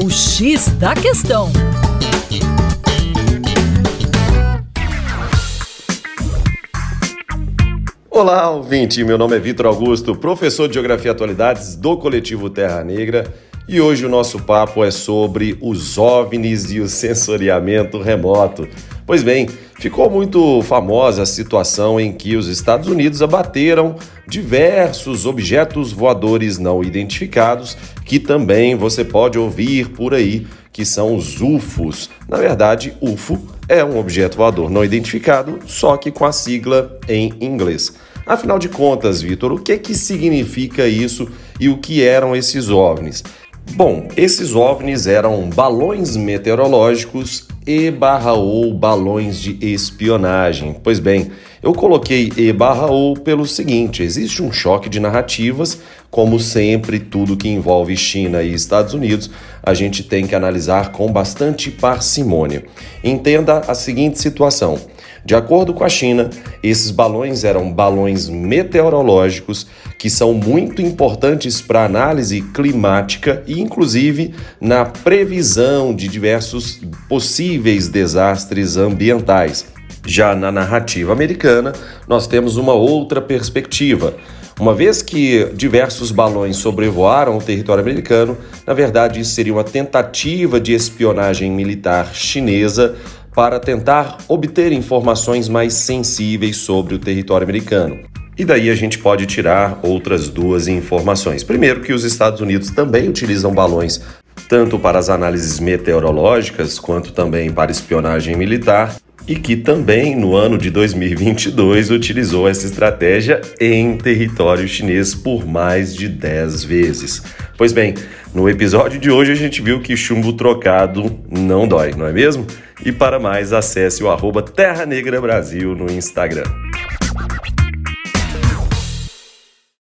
O X da Questão. Olá, ouvinte. Meu nome é Vitor Augusto, professor de Geografia e Atualidades do Coletivo Terra Negra. E hoje o nosso papo é sobre os OVNIs e o sensoriamento remoto. Pois bem, ficou muito famosa a situação em que os Estados Unidos abateram diversos objetos voadores não identificados, que também você pode ouvir por aí, que são os UFOs. Na verdade, UFO é um objeto voador não identificado, só que com a sigla em inglês. Afinal de contas, Vitor, o que que significa isso e o que eram esses OVNIs? Bom, esses OVNIs eram balões meteorológicos e barra ou balões de espionagem. Pois bem, eu coloquei e barra ou pelo seguinte: existe um choque de narrativas, como sempre, tudo que envolve China e Estados Unidos, a gente tem que analisar com bastante parcimônia. Entenda a seguinte situação. De acordo com a China, esses balões eram balões meteorológicos que são muito importantes para análise climática e, inclusive, na previsão de diversos possíveis desastres ambientais. Já na narrativa americana, nós temos uma outra perspectiva. Uma vez que diversos balões sobrevoaram o território americano, na verdade isso seria uma tentativa de espionagem militar chinesa para tentar obter informações mais sensíveis sobre o território americano. E daí a gente pode tirar outras duas informações. Primeiro, que os Estados Unidos também utilizam balões tanto para as análises meteorológicas quanto também para espionagem militar e que também no ano de 2022 utilizou essa estratégia em território chinês por mais de 10 vezes. Pois bem, no episódio de hoje a gente viu que chumbo trocado não dói, não é mesmo? E para mais, acesse o arroba Terra Negra Brasil no Instagram.